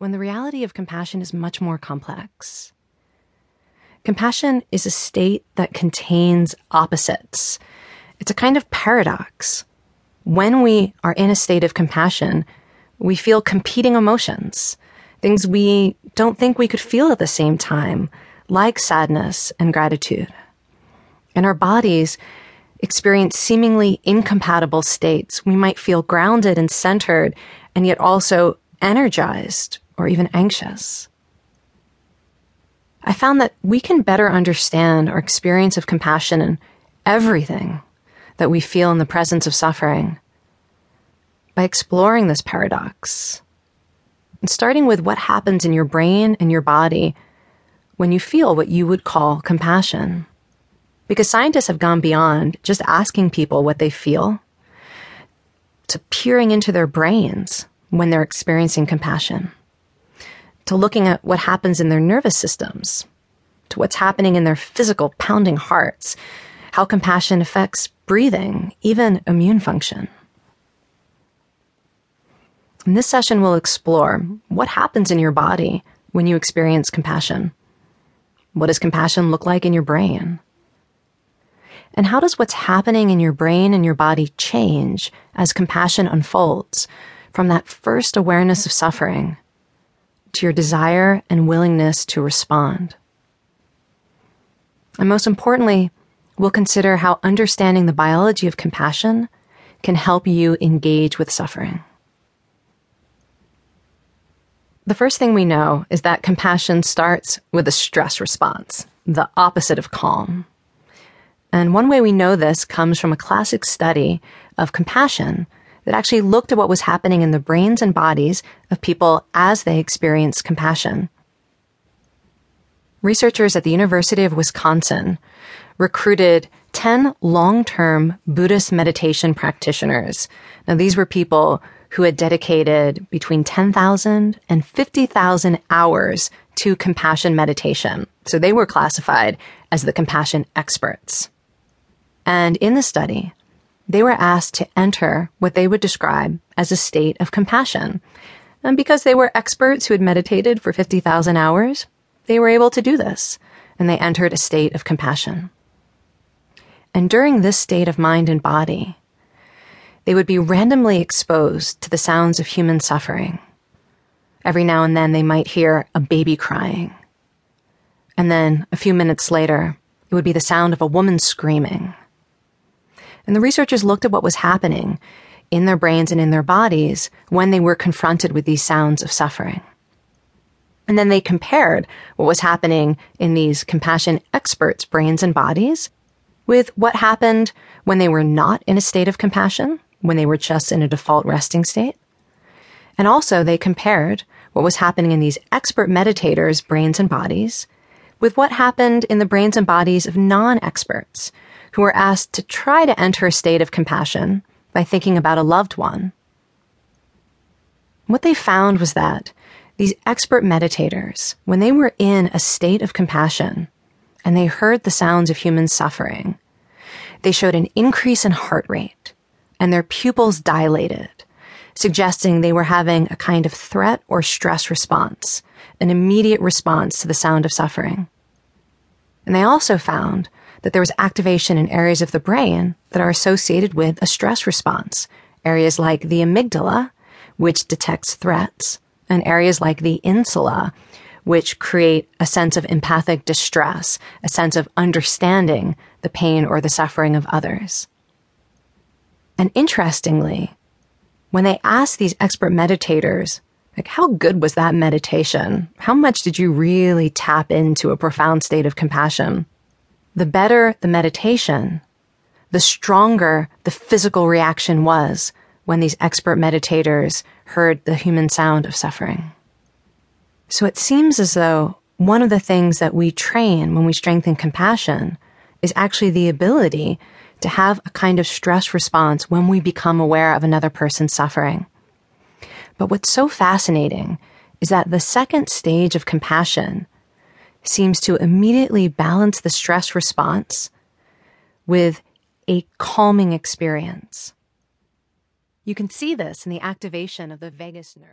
when the reality of compassion is much more complex. Compassion is a state that contains opposites. It's a kind of paradox. When we are in a state of compassion, we feel competing emotions, things we don't think we could feel at the same time, like sadness and gratitude. And our bodies experience seemingly incompatible states. We might feel grounded and centered, and yet also energized or even anxious. I found that we can better understand our experience of compassion and everything that we feel in the presence of suffering by exploring this paradox and starting with what happens in your brain and your body when you feel what you would call compassion. Because scientists have gone beyond just asking people what they feel to peering into their brains when they're experiencing compassion, to looking at what happens in their nervous systems, to what's happening in their physical pounding hearts, how compassion affects breathing, even immune function. In this session, we'll explore what happens in your body when you experience compassion. What does compassion look like in your brain? And how does what's happening in your brain and your body change as compassion unfolds from that first awareness of suffering to your desire and willingness to respond? And most importantly, we'll consider how understanding the biology of compassion can help you engage with suffering. The first thing we know is that compassion starts with a stress response, the opposite of calm. And one way we know this comes from a classic study of compassion that actually looked at what was happening in the brains and bodies of people as they experienced compassion. Researchers at the University of Wisconsin recruited 10 long term Buddhist meditation practitioners. Now, these were people who had dedicated between 10,000 and 50,000 hours to compassion meditation. So they were classified as the compassion experts. And in the study, they were asked to enter what they would describe as a state of compassion. And because they were experts who had meditated for 50,000 hours, they were able to do this, and they entered a state of compassion. And during this state of mind and body, they would be randomly exposed to the sounds of human suffering. Every now and then they might hear a baby crying. And then, a few minutes later, it would be the sound of a woman screaming. And the researchers looked at what was happening in their brains and in their bodies when they were confronted with these sounds of suffering. And then they compared what was happening in these compassion experts' brains and bodies with what happened when they were not in a state of compassion, when they were just in a default resting state. And also they compared what was happening in these expert meditators' brains and bodies with what happened in the brains and bodies of non-experts who were asked to try to enter a state of compassion by thinking about a loved one. What they found was that these expert meditators, when they were in a state of compassion and they heard the sounds of human suffering, they showed an increase in heart rate and their pupils dilated, suggesting they were having a kind of threat or stress response, an immediate response to the sound of suffering. And they also found that there was activation in areas of the brain that are associated with a stress response, areas like the amygdala, which detects threats, and areas like the insula, which create a sense of empathic distress, a sense of understanding the pain or the suffering of others. And interestingly, when they asked these expert meditators, like, how good was that meditation? How much did you really tap into a profound state of compassion? The better the meditation, the stronger the physical reaction was when these expert meditators heard the human sound of suffering. So it seems as though one of the things that we train when we strengthen compassion is actually the ability to have a kind of stress response when we become aware of another person's suffering. But what's so fascinating is that the second stage of compassion seems to immediately balance the stress response with a calming experience. You can see this in the activation of the vagus nerve.